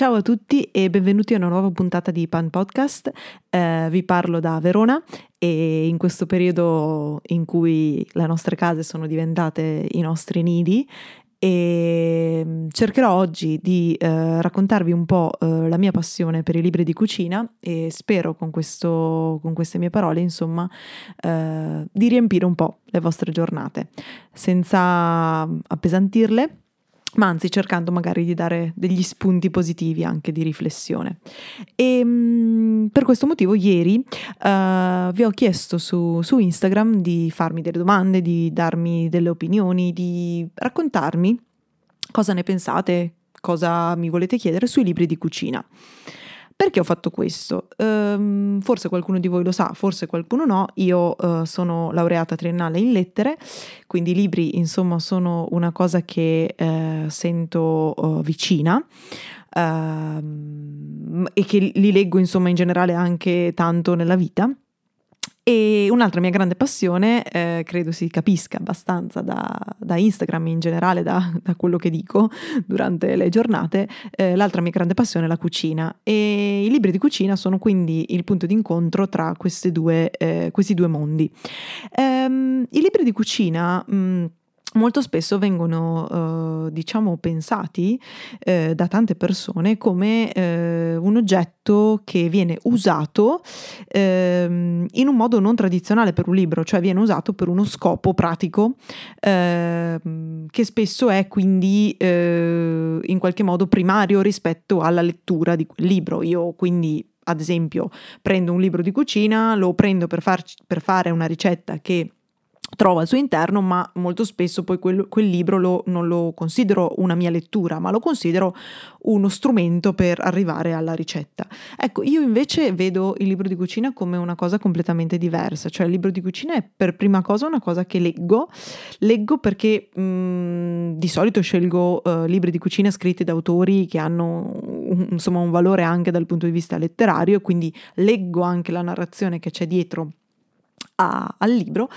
Ciao a tutti e benvenuti a una nuova puntata di Pan Podcast. Eh, vi parlo da Verona e in questo periodo in cui le nostre case sono diventate i nostri nidi e mm, cercherò oggi di eh, raccontarvi un po' eh, la mia passione per i libri di cucina e spero con, questo, con queste mie parole, insomma, eh, di riempire un po' le vostre giornate senza appesantirle ma anzi cercando magari di dare degli spunti positivi anche di riflessione. E mh, per questo motivo ieri uh, vi ho chiesto su, su Instagram di farmi delle domande, di darmi delle opinioni, di raccontarmi cosa ne pensate, cosa mi volete chiedere sui libri di cucina. Perché ho fatto questo? Um, forse qualcuno di voi lo sa, forse qualcuno no. Io uh, sono laureata triennale in lettere, quindi i libri insomma sono una cosa che uh, sento uh, vicina. Uh, e che li leggo insomma in generale anche tanto nella vita e un'altra mia grande passione, eh, credo si capisca abbastanza da, da Instagram in generale, da, da, quello che dico durante le giornate, eh, l'altra mia grande passione è la cucina e i libri di cucina sono quindi il punto d'incontro tra due, eh, questi due mondi. Ehm, I libri di cucina... Mh, molto spesso vengono, eh, diciamo, pensati eh, da tante persone come eh, un oggetto che viene usato ehm, in un modo non tradizionale per un libro, cioè viene usato per uno scopo pratico ehm, che spesso è quindi eh, in qualche modo primario rispetto alla lettura di quel libro. Io quindi ad esempio prendo un libro di cucina, lo prendo per, farci, per fare una ricetta che trovo al suo interno, ma molto spesso poi quel, quel libro lo, non lo considero una mia lettura, ma lo considero uno strumento per arrivare alla ricetta. Ecco, io invece vedo il libro di cucina come una cosa completamente diversa, cioè il libro di cucina è per prima cosa una cosa che leggo, leggo perché mh, mm, di solito scelgo uh, libri di cucina scritti da autori che hanno un, insomma un valore anche dal punto di vista letterario, quindi leggo anche la narrazione che c'è dietro a, al libro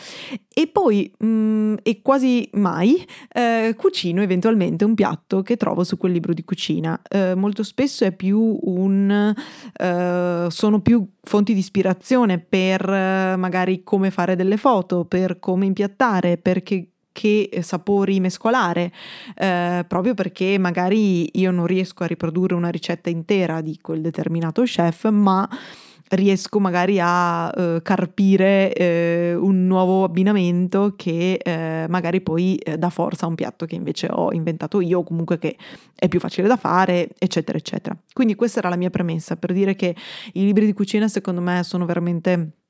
e poi mh, mm, e quasi mai eh, cucino eventualmente un piatto che trovo su quel libro di cucina. Eh, molto spesso è più un eh, sono più fonti di ispirazione per eh, magari come fare delle foto, per come impiattare, perché che sapori mescolare, eh, proprio perché magari io non riesco a riprodurre una ricetta intera di quel determinato chef, ma riesco magari a uh, carpire uh, un nuovo abbinamento che uh, magari poi dà forza a un piatto che invece ho inventato io o comunque che è più facile da fare, eccetera, eccetera. Quindi questa era la mia premessa per dire che i libri di cucina secondo me sono veramente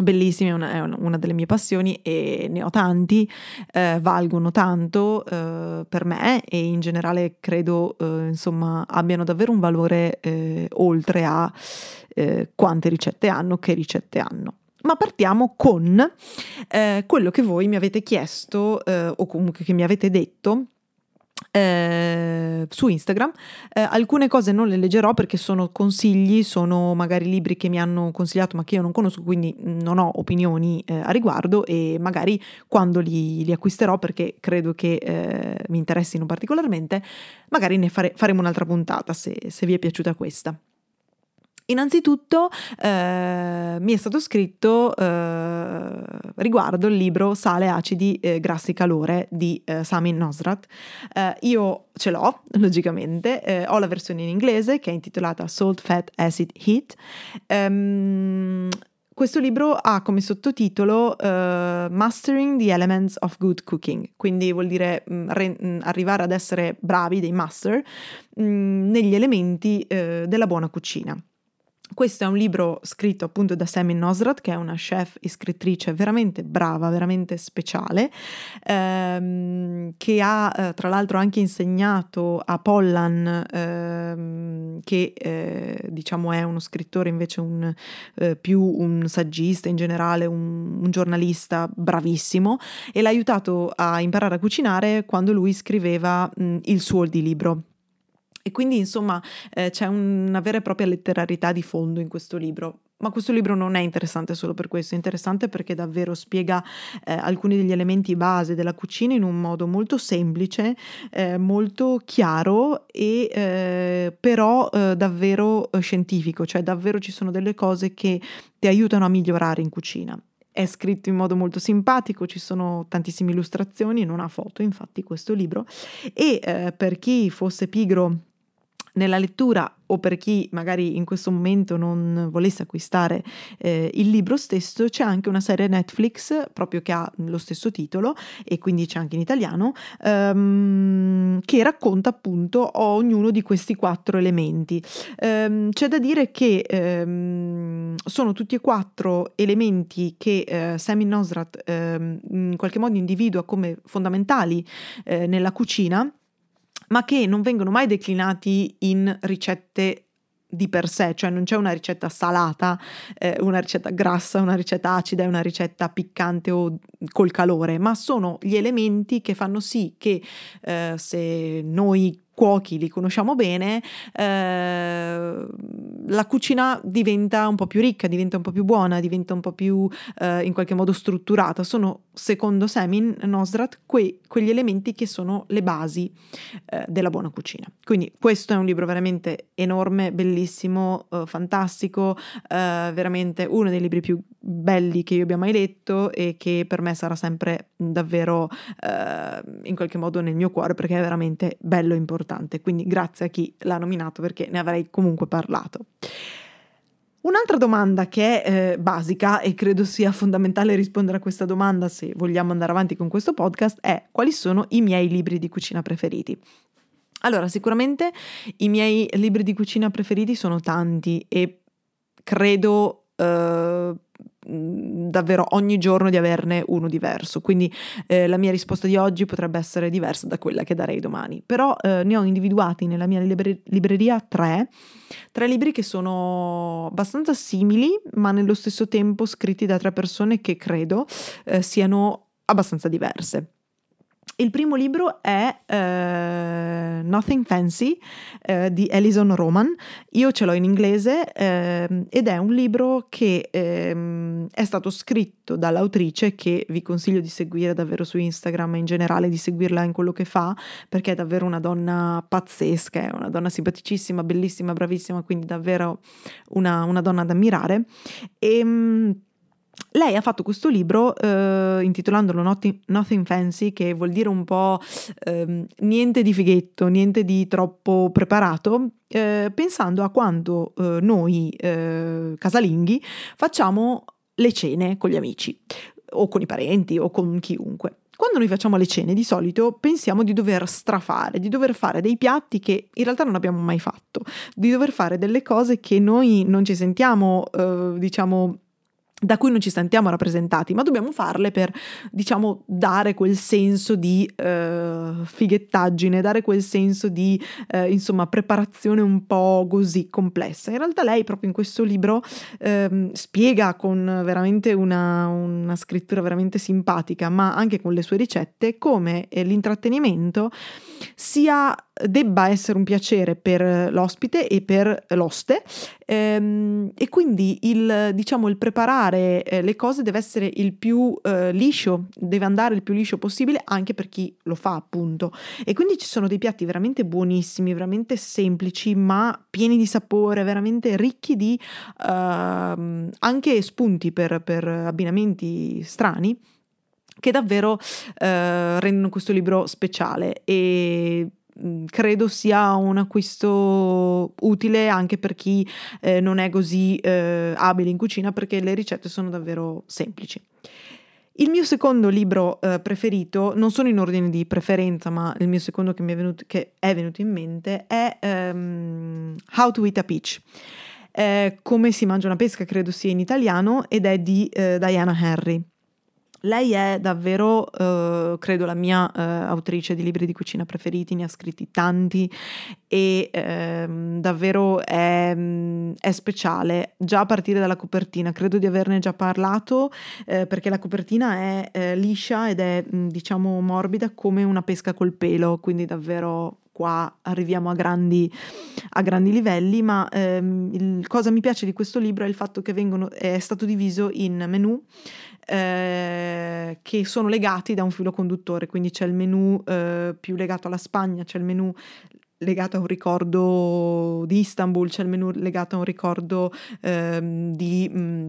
bellissimi, è una, è una, delle mie passioni e ne ho tanti, eh, valgono tanto eh, per me e in generale credo eh, insomma abbiano davvero un valore eh, oltre a eh, quante ricette hanno, che ricette hanno. Ma partiamo con eh, quello che voi mi avete chiesto o comunque che mi avete detto eh, su Instagram. Eh, alcune cose non le leggerò perché sono consigli, sono magari libri che mi hanno consigliato ma che io non conosco, quindi non ho opinioni eh, a riguardo e magari quando li, li acquisterò perché credo che eh, mi interessino particolarmente, magari ne fare, faremo un'altra puntata se, se vi è piaciuta questa. Innanzitutto eh, mi è stato scritto eh, riguardo il libro Sale, acidi, eh, grassi, calore di eh, Sami Nosrat. Eh, io ce l'ho, logicamente, eh, ho la versione in inglese che è intitolata Salt, Fat, Acid, Heat. Um, questo libro ha come sottotitolo uh, Mastering the Elements of Good Cooking, quindi vuol dire mh, mm, re- mh, mm, arrivare ad essere bravi, dei master, mh, mm, negli elementi uh, della buona cucina. Questo è un libro scritto appunto da Sammy Nosrat, che è una chef e scrittrice veramente brava, veramente speciale, ehm, che ha eh, tra l'altro anche insegnato a Pollan, ehm, che eh, diciamo è uno scrittore invece un, eh, più un saggista in generale, un, un giornalista bravissimo, e l'ha aiutato a imparare a cucinare quando lui scriveva mh, il suo libro e quindi insomma eh, c'è una vera e propria letterarietà di fondo in questo libro. ma questo libro non è interessante solo per questo, è interessante perché davvero spiega eh, alcuni degli elementi base della cucina in un modo molto semplice, eh, molto chiaro e eh, però eh, davvero eh, scientifico, cioè davvero ci sono delle cose che ti aiutano a migliorare in cucina. È scritto in modo molto simpatico, ci sono tantissime illustrazioni, non ha foto infatti questo libro e per chi fosse pigro nella lettura o per chi magari in questo momento non volesse acquistare eh, il libro stesso, c'è anche una serie Netflix proprio che ha lo stesso titolo e quindi c'è anche in italiano, ehm, che racconta appunto ognuno di questi quattro elementi. Ehm, c'è da dire che ehm, sono tutti e quattro elementi che eh, Sami Nosrat ehm, in qualche modo individua come fondamentali eh, nella cucina ma che non vengono mai declinati in ricette di per sé, cioè non c'è una ricetta salata, eh, una ricetta grassa, una ricetta acida una ricetta piccante o col calore, ma sono gli elementi che fanno sì che eh, se noi cuochi li conosciamo bene, eh, la cucina diventa un po' più ricca, diventa un po' più buona, diventa un po' più eh, in qualche modo strutturata. Sono, secondo Semin Nosrat, que- quegli elementi che sono le basi eh, della buona cucina. Quindi questo è un libro veramente enorme, bellissimo, eh, fantastico, eh, veramente uno dei libri più belli che io abbia mai letto e che per me sarà sempre davvero eh, in qualche modo nel mio cuore perché è veramente bello e importante importante, quindi grazie a chi l'ha nominato perché ne avrei comunque parlato. Un'altra domanda che è eh, basica e credo sia fondamentale rispondere a questa domanda se vogliamo andare avanti con questo podcast è quali sono i miei libri di cucina preferiti? Allora, sicuramente i miei libri di cucina preferiti sono tanti e credo eh, davvero ogni giorno di averne uno diverso. Quindi eh, la mia risposta di oggi potrebbe essere diversa da quella che darei domani. Però eh, ne ho individuati nella mia libre- libreria tre, tre libri che sono abbastanza simili, ma nello stesso tempo scritti da tre persone che credo eh, siano abbastanza diverse. Il primo libro è uh, Nothing Fancy uh, di Alison Roman. Io ce l'ho in inglese uh, ed è un libro che um, è stato scritto dall'autrice che vi consiglio di seguire davvero su Instagram in generale di seguirla in quello che fa perché è davvero una donna pazzesca, è una donna simpaticissima, bellissima, bravissima, quindi davvero una, una donna da ammirare. E, um, lei ha fatto questo libro eh, intitolandolo Nothing, Fancy, che vuol dire un po' eh, niente di fighetto, niente di troppo preparato, eh, pensando a quando eh, noi eh, casalinghi facciamo le cene con gli amici o con i parenti o con chiunque. Quando noi facciamo le cene, di solito pensiamo di dover strafare, di dover fare dei piatti che in realtà non abbiamo mai fatto, di dover fare delle cose che noi non ci sentiamo, eh, diciamo, da cui non ci sentiamo rappresentati, ma dobbiamo farle per, diciamo, dare quel senso di eh, fighettaggine, dare quel senso di, eh, insomma, preparazione un po' così complessa. In realtà lei proprio in questo libro eh, spiega con veramente una, una, scrittura veramente simpatica, ma anche con le sue ricette, come eh, l'intrattenimento sia debba essere un piacere per l'ospite e per l'oste. Ehm, e quindi il, diciamo, il preparare eh, le cose deve essere il più eh, liscio, deve andare il più liscio possibile anche per chi lo fa appunto. E quindi ci sono dei piatti veramente buonissimi, veramente semplici ma pieni di sapore, veramente ricchi di uh, anche spunti per, per abbinamenti strani che davvero eh, rendono questo libro speciale. E credo sia un acquisto utile anche per chi eh, non è così eh, abile in cucina perché le ricette sono davvero semplici. Il mio secondo libro eh, preferito, non sono in ordine di preferenza, ma il mio secondo che, mi è, venuto, che è venuto in mente è um, How to Eat a Peach. Come si mangia una pesca, credo sia in italiano, ed è di eh, Diana Harry. Lei è davvero, eh, credo, la mia eh, autrice di libri di cucina preferiti, ne ha scritti tanti e ehm, davvero è, è, speciale, già a partire dalla copertina, credo di averne già parlato eh, perché la copertina è eh, liscia ed è diciamo morbida come una pesca col pelo, quindi davvero qua arriviamo a grandi, a grandi livelli, ma ehm, il, cosa mi piace di questo libro è il fatto che vengono, è stato diviso in menu eh, che sono legati da un filo conduttore, quindi c'è il menu eh, più legato alla Spagna, c'è il menu legato a un ricordo di Istanbul, c'è il menu legato a un ricordo ehm, di... Mh,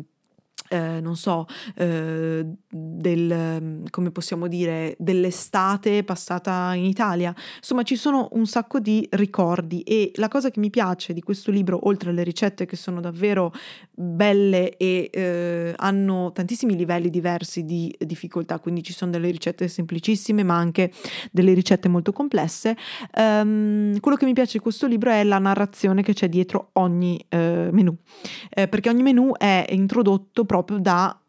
eh, non so, eh, del, come possiamo dire, dell'estate passata in Italia. Insomma, ci sono un sacco di ricordi e la cosa che mi piace di questo libro, oltre alle ricette che sono davvero belle e eh, hanno tantissimi livelli diversi di difficoltà, quindi ci sono delle ricette semplicissime, ma anche delle ricette molto complesse. Um, quello che mi piace di questo libro è la narrazione che c'è dietro ogni uh, menù, eh, perché ogni menù è introdotto proprio da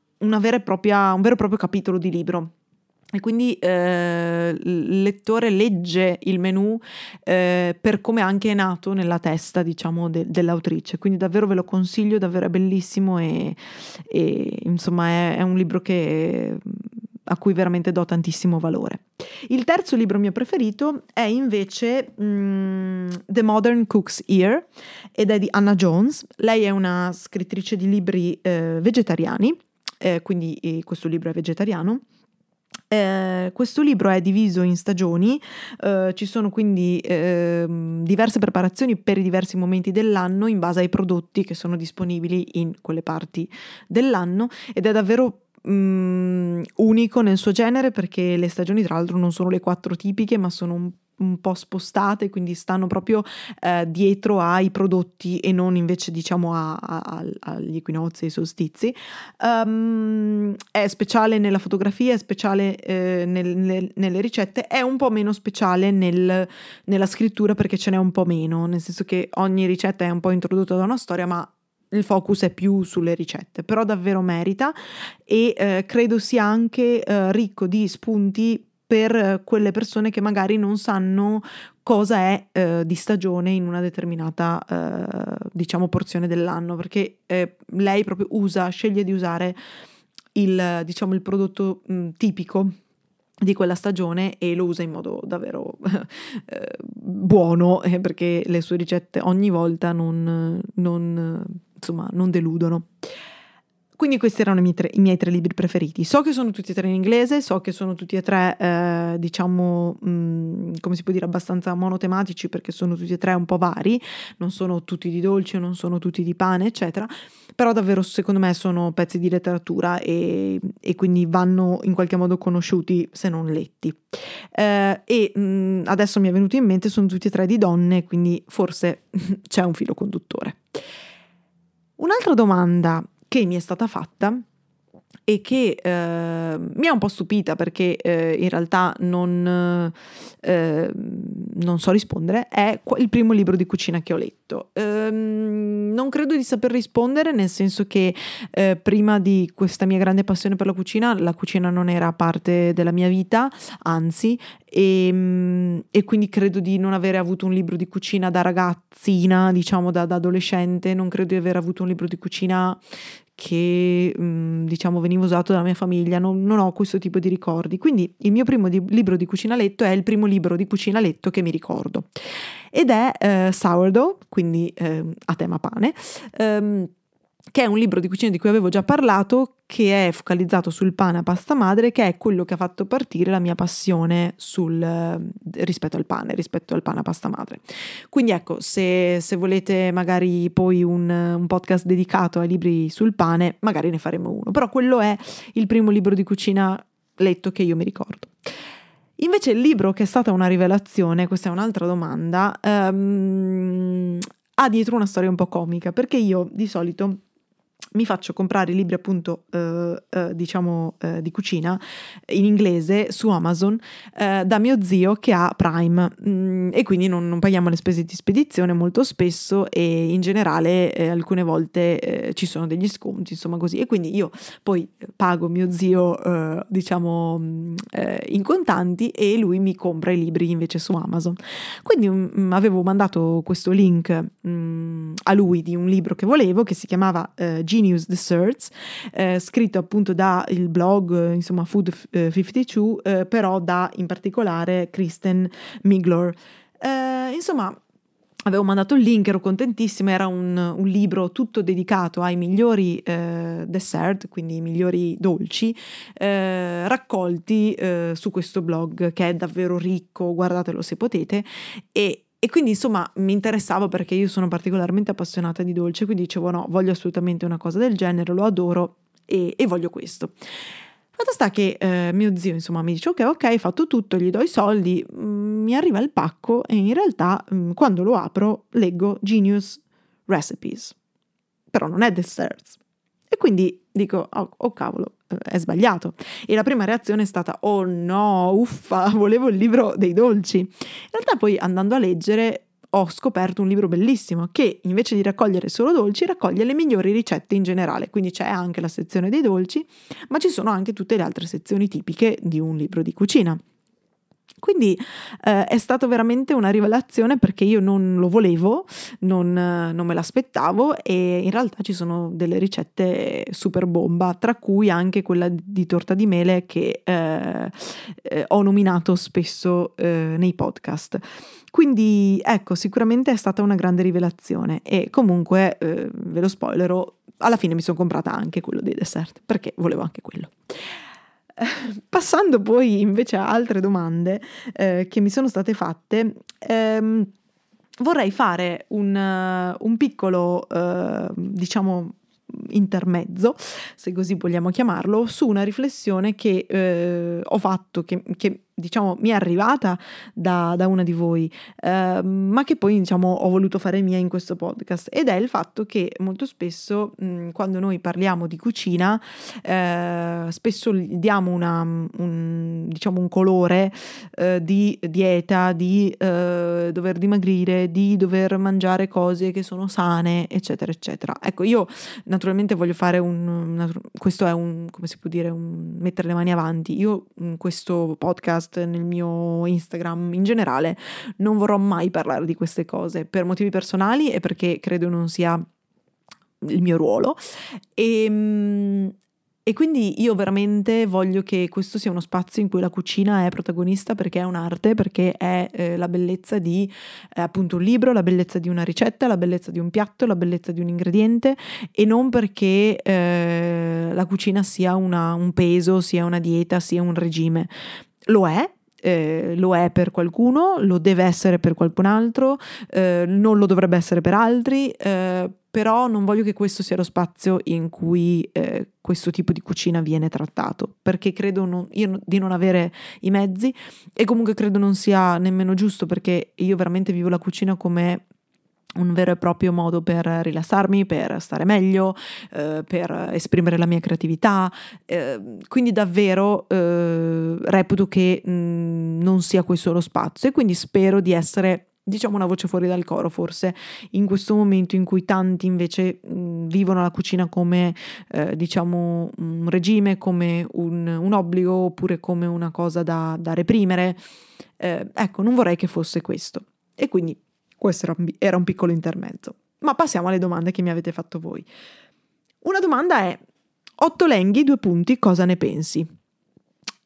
vera e propria, un vero e proprio capitolo di libro. E quindi eh, il lettore legge il menu eh, per come anche è nato nella testa, diciamo, de- dell'autrice. Quindi davvero ve lo consiglio, davvero è bellissimo e, e insomma è, è, un libro che, a cui veramente do tantissimo valore. Il terzo libro mio preferito è invece mm, The Modern Cook's Ear ed è di Anna Jones. Lei è una scrittrice di libri eh, vegetariani, eh, quindi questo libro è vegetariano eh, questo libro è diviso in stagioni, eh, ci sono quindi eh, diverse preparazioni per i diversi momenti dell'anno in base ai prodotti che sono disponibili in quelle parti dell'anno ed è davvero mm, unico nel suo genere perché le stagioni tra l'altro non sono le quattro tipiche ma sono un un po' spostate, quindi stanno proprio eh, dietro ai prodotti e non invece diciamo a, a, agli equinozi e ai solstizi. Um, è speciale nella fotografia, è speciale eh, nel, nel, nelle ricette, è un po' meno speciale nel, nella scrittura perché ce n'è un po' meno, nel senso che ogni ricetta è un po' introdotta da una storia, ma il focus è più sulle ricette, però davvero merita e eh, credo sia anche eh, ricco di spunti per quelle persone che magari non sanno cosa è eh, di stagione in una determinata eh, diciamo porzione dell'anno perché eh, lei proprio usa sceglie di usare il diciamo il prodotto mh, tipico di quella stagione e lo usa in modo davvero eh, buono eh, perché le sue ricette ogni volta non, non, insomma, non deludono. Quindi questi erano i miei, tre, i miei, tre, libri preferiti. So che sono tutti e tre in inglese, so che sono tutti e tre, eh, diciamo, mh, mm, come si può dire, abbastanza monotematici perché sono tutti e tre un po' vari, non sono tutti di dolce, non sono tutti di pane, eccetera, però davvero secondo me sono pezzi di letteratura e, e quindi vanno in qualche modo conosciuti se non letti. Eh, e mh, mm, adesso mi è venuto in mente, sono tutti e tre di donne, quindi forse c'è un filo conduttore. Un'altra domanda che mi è stata fatta e che eh, mi ha un po' stupita perché eh, in realtà non, eh, non, so rispondere, è il primo libro di cucina che ho letto. Ehm, non credo di saper rispondere, nel senso che eh, prima di questa mia grande passione per la cucina, la cucina non era parte della mia vita, anzi, e, ehm, e quindi credo di non avere avuto un libro di cucina da ragazzina, diciamo da, da adolescente, non credo di aver avuto un libro di cucina che mh, diciamo veniva usato dalla mia famiglia, non, non, ho questo tipo di ricordi. Quindi il mio primo di, libro di cucina letto è il primo libro di cucina letto che mi ricordo ed è eh, Sourdough, quindi eh, a tema pane. Um, che è un libro di cucina di cui avevo già parlato, che è focalizzato sul pane a pasta madre, che è quello che ha fatto partire la mia passione sul, rispetto al pane, rispetto al pane a pasta madre. Quindi ecco, se, se volete magari poi un, un, podcast dedicato ai libri sul pane, magari ne faremo uno, però quello è il primo libro di cucina letto che io mi ricordo. Invece il libro che è stata una rivelazione, questa è un'altra domanda, um, ha dietro una storia un po' comica, perché io di solito mi faccio comprare i libri appunto eh, eh, diciamo eh, di cucina in inglese su Amazon eh, da mio zio che ha Prime. Mm, e quindi non, non, paghiamo le spese di spedizione molto spesso e in generale eh, alcune volte eh, ci sono degli sconti insomma così. E quindi io poi pago mio zio diciamo mm, in contanti e lui mi compra i libri invece su Amazon. Quindi um, avevo mandato questo link um, a lui di un libro che volevo che si chiamava Genius Desserts, eh, scritto appunto dal blog, eh, insomma, Food 52, eh, eh, però da in particolare Kristen Miglor. Eh, insomma, avevo mandato il link, ero contentissima, era un, un libro tutto dedicato ai migliori eh, dessert, quindi i migliori dolci, eh, raccolti eh, su questo blog che è davvero ricco, guardatelo se potete, e, e quindi insomma mi interessava perché io sono particolarmente appassionata di dolce, quindi dicevo no, voglio assolutamente una cosa del genere, lo adoro e, e voglio questo. Fatto sta che eh, mio zio, insomma, mi dice: Ok, ok, hai fatto tutto, gli do i soldi, mm, mi arriva il pacco e in realtà mm, quando lo apro leggo Genius Recipes. Però non è desserts. E quindi dico: Oh, oh cavolo, è sbagliato. E la prima reazione è stata: Oh no, uffa, volevo il libro dei dolci. In realtà, poi andando a leggere, ho scoperto un libro bellissimo che invece di raccogliere solo dolci raccoglie le migliori ricette in generale, quindi c'è anche la sezione dei dolci, ma ci sono anche tutte le altre sezioni tipiche di un libro di cucina. Quindi eh, è stata veramente una rivelazione perché io non lo volevo, non, non, me l'aspettavo e in realtà ci sono delle ricette super bomba, tra cui anche quella di torta di mele che eh, eh, ho nominato spesso eh, nei podcast. Quindi ecco, sicuramente è stata una grande rivelazione e comunque eh, ve lo spoilerò, alla fine mi sono comprata anche quello dei dessert perché volevo anche quello. Passando poi invece a altre domande eh, che mi sono state fatte, ehm, vorrei fare un, un piccolo, uh, diciamo, intermezzo, se così vogliamo chiamarlo, su una riflessione che eh, ho fatto, che, che diciamo mi è arrivata da, da una di voi, eh, ma che poi diciamo ho voluto fare mia in questo podcast ed è il fatto che molto spesso mh, quando noi parliamo di cucina eh, spesso diamo una, un, diciamo un colore eh, di dieta, di eh, dover dimagrire, di dover mangiare cose che sono sane, eccetera, eccetera. Ecco, io naturalmente voglio fare un, una, questo è un, come si può dire, un mettere le mani avanti. Io in questo podcast post, nel mio Instagram in generale, non vorrò mai parlare di queste cose per motivi personali e perché credo non sia il mio ruolo. E, ehm, e quindi io veramente voglio che questo sia uno spazio in cui la cucina è protagonista perché è un'arte, perché è eh, la bellezza di eh, appunto un libro, la bellezza di una ricetta, la bellezza di un piatto, la bellezza di un ingrediente e non perché eh, la cucina sia una, un peso, sia una dieta, sia un regime. Lo è, eh, lo è per qualcuno, lo deve essere per qualcun altro, eh, non lo dovrebbe essere per altri, eh, però non voglio che questo sia lo spazio in cui eh, questo tipo di cucina viene trattato, perché credo non, io di non avere i mezzi e comunque credo non sia nemmeno giusto perché io veramente vivo la cucina come un vero e proprio modo per rilassarmi, per stare meglio, eh, per esprimere la mia creatività. Eh, quindi davvero eh, reputo che mh, mm, non sia questo lo spazio e quindi spero di essere diciamo una voce fuori dal coro forse in questo momento in cui tanti invece mh, mm, vivono la cucina come eh, diciamo un regime, come un, un, obbligo oppure come una cosa da, da reprimere. Eh, ecco, non vorrei che fosse questo. E quindi questo era un, era un piccolo intermezzo. Ma passiamo alle domande che mi avete fatto voi. Una domanda è: Ottolenghi, due punti, cosa ne pensi?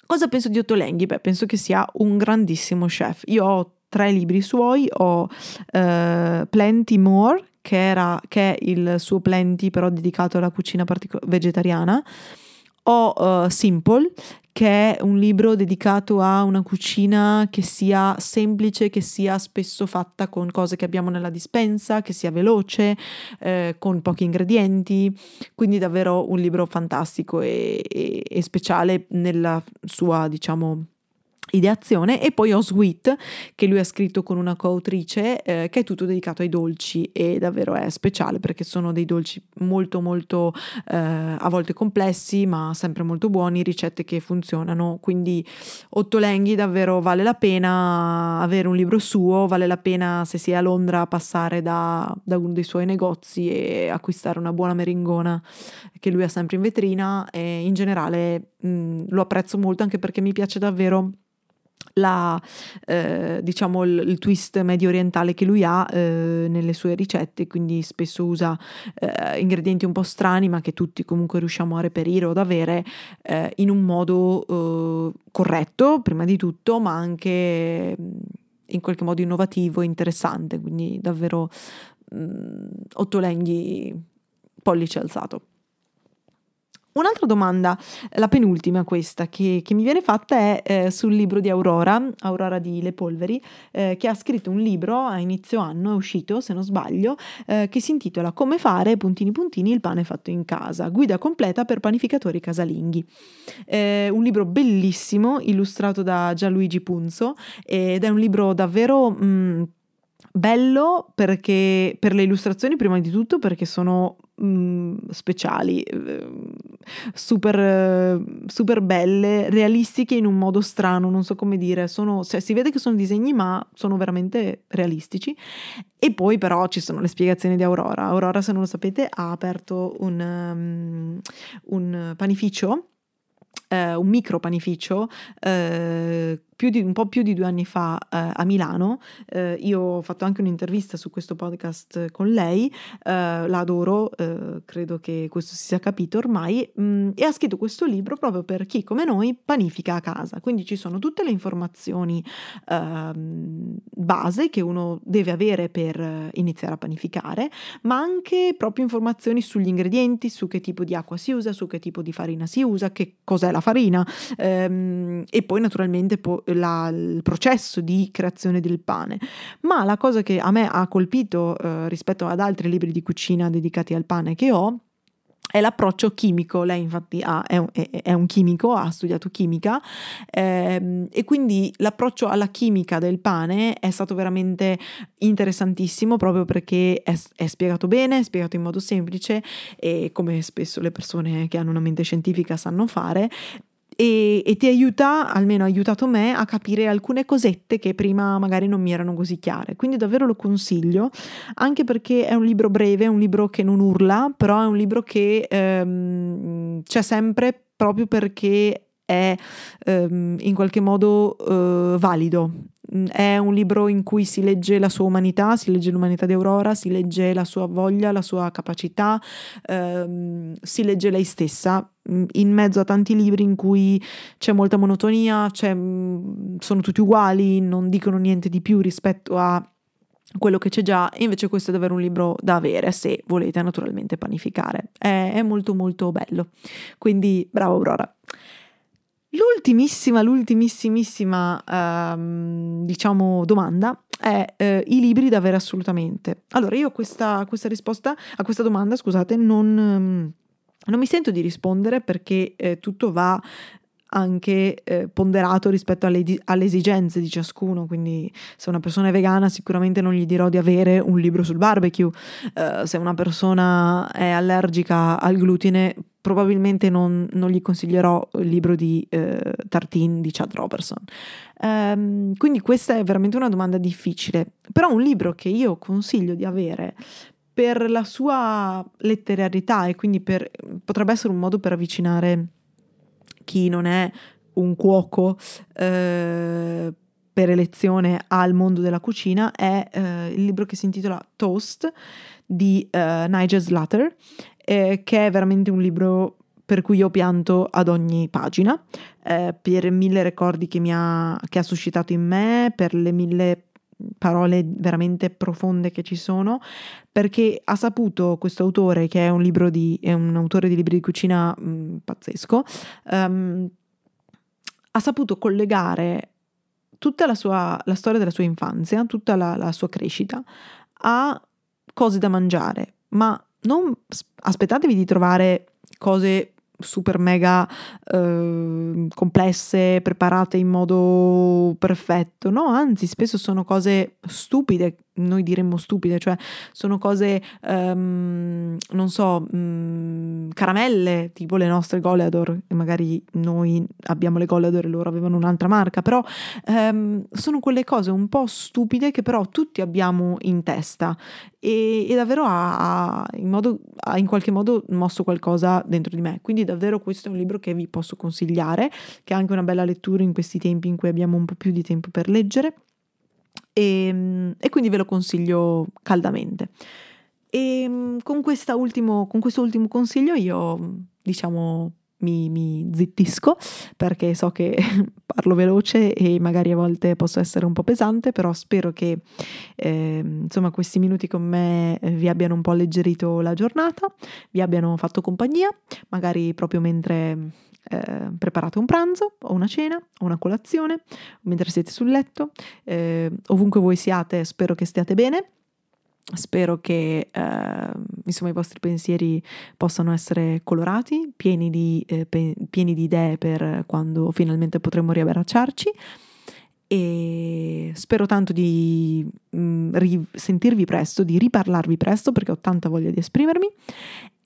Cosa penso di Ottolenghi? Beh, penso che sia un grandissimo chef. Io ho tre libri suoi, ho uh, Plenty More, che, era, che, è il suo Plenty però dedicato alla cucina partico- vegetariana, ho uh, Simple, che è un libro dedicato a una cucina che sia semplice, che sia spesso fatta con cose che abbiamo nella dispensa, che sia veloce, eh, con pochi ingredienti, quindi davvero un libro fantastico e, e, e speciale nella sua, diciamo, ideazione e poi ho Sweet che lui ha scritto con una coautrice eh, che è tutto dedicato ai dolci e davvero è speciale perché sono dei dolci molto molto eh, a volte complessi ma sempre molto buoni, ricette che funzionano. Quindi Ottolenghi davvero vale la pena avere un libro suo, vale la pena se si è a Londra passare da, da uno dei suoi negozi e acquistare una buona meringona che lui ha sempre in vetrina e in generale mh, lo apprezzo molto anche perché mi piace davvero la, eh, diciamo il, il, twist medio orientale che lui ha eh, nelle sue ricette, quindi spesso usa eh, ingredienti un po' strani ma che tutti comunque riusciamo a reperire o ad avere eh, in un modo eh, corretto prima di tutto ma anche in qualche modo innovativo e interessante, quindi davvero mh, mm, ottolenghi pollice alzato. Un'altra domanda, la penultima questa, che, che mi viene fatta è eh, sul libro di Aurora, Aurora di Le Polveri, eh, che ha scritto un libro a inizio anno, è uscito se non sbaglio, eh, che si intitola Come fare, puntini puntini, il pane fatto in casa, guida completa per panificatori casalinghi. un libro bellissimo, illustrato da Gianluigi Punzo, ed è un libro davvero... Mh, mm, bello perché per le illustrazioni prima di tutto perché sono mm, speciali, ehm, super, super belle, realistiche in un modo strano, non so come dire, sono, cioè, si vede che sono disegni ma sono veramente realistici. E poi però ci sono le spiegazioni di Aurora. Aurora, se non lo sapete, ha aperto un, um, un panificio eh, un micro panificio eh, di, un po' più di due anni fa eh, a Milano. Eh, io ho fatto anche un'intervista su questo podcast con lei, eh, la adoro, eh, credo che questo si sia capito ormai, mh, mm, e ha scritto questo libro proprio per chi come noi panifica a casa. Quindi ci sono tutte le informazioni ehm, base che uno deve avere per iniziare a panificare, ma anche proprio informazioni sugli ingredienti, su che tipo di acqua si usa, su che tipo di farina si usa, che cos'è la farina ehm, e poi naturalmente po- la, il processo di creazione del pane. Ma la cosa che a me ha colpito eh, rispetto ad altri libri di cucina dedicati al pane che ho è l'approccio chimico, lei infatti ha, è, un, è, un, chimico, ha studiato chimica ehm, e quindi l'approccio alla chimica del pane è stato veramente interessantissimo proprio perché è, è, spiegato bene, è spiegato in modo semplice e come spesso le persone che hanno una mente scientifica sanno fare e, e, ti aiuta, almeno ha aiutato me, a capire alcune cosette che prima magari non mi erano così chiare. Quindi davvero lo consiglio, anche perché è un libro breve, è un libro che non urla, però è un libro che ehm, c'è sempre proprio perché è ehm, in qualche modo eh, valido. È un libro in cui si legge la sua umanità, si legge l'umanità di Aurora, si legge la sua voglia, la sua capacità, ehm, si legge lei stessa in mezzo a tanti libri in cui c'è molta monotonia, c'è, sono tutti uguali, non dicono niente di più rispetto a quello che c'è già, invece questo è davvero un libro da avere se volete naturalmente panificare. È, è molto molto bello. Quindi bravo Aurora. L'ultimissima, l'ultimissimissima, ehm, diciamo, domanda è eh, i libri da avere assolutamente. Allora, io questa, questa risposta, a questa domanda, scusate, non... Um, non mi sento di rispondere perché eh, tutto va anche eh, ponderato rispetto alle, alle, esigenze di ciascuno, quindi se una persona è vegana sicuramente non gli dirò di avere un libro sul barbecue, eh, se una persona è allergica al glutine probabilmente non, non gli consiglierò il libro di eh, Tartine di Chad Robertson. Um, quindi questa è veramente una domanda difficile, però un libro che io consiglio di avere per la sua letterarità e quindi per, potrebbe essere un modo per avvicinare chi non è un cuoco eh, per elezione al mondo della cucina è eh, il libro che si intitola Toast di eh, Nigel Slater, eh, che è veramente un libro per cui io pianto ad ogni pagina, eh, per mille ricordi che, ha, che ha suscitato in me, per le mille parole veramente profonde che ci sono, perché ha saputo questo autore, che è un, libro di, è un autore di libri di cucina mh, mm, pazzesco, um, ha saputo collegare tutta la, sua, la storia della sua infanzia, tutta la, la sua crescita a cose da mangiare, ma non aspettatevi di trovare cose super mega eh, complesse, preparate in modo perfetto, no, anzi spesso sono cose stupide noi diremmo stupide, cioè sono cose, um, non so, um, caramelle, tipo le nostre Goleador, e magari noi abbiamo le Goleador e loro avevano un'altra marca, però um, sono quelle cose un po' stupide che però tutti abbiamo in testa e, e davvero ha, ha, in modo, ha in qualche modo mosso qualcosa dentro di me. Quindi davvero questo è un libro che vi posso consigliare, che è anche una bella lettura in questi tempi in cui abbiamo un po' più di tempo per leggere e, ehm, e quindi ve lo consiglio caldamente. E ehm, con, ultimo, con questo ultimo consiglio io, diciamo, mi, mi zittisco perché so che parlo veloce e magari a volte posso essere un po' pesante, però spero che eh, insomma questi minuti con me vi abbiano un po' alleggerito la giornata, vi abbiano fatto compagnia, magari proprio mentre eh, preparate un pranzo o una cena o una colazione, mentre siete sul letto, eh, ovunque voi siate spero che stiate bene. Spero che eh, insomma, i vostri pensieri possano essere colorati, pieni di, eh, pe- pieni di idee per quando finalmente potremo riabbracciarci. E spero tanto di mh, mm, ri- sentirvi presto, di riparlarvi presto perché ho tanta voglia di esprimermi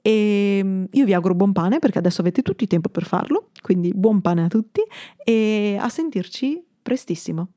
e mm, io vi auguro buon pane perché adesso avete tutto il tempo per farlo, quindi buon pane a tutti e a sentirci prestissimo.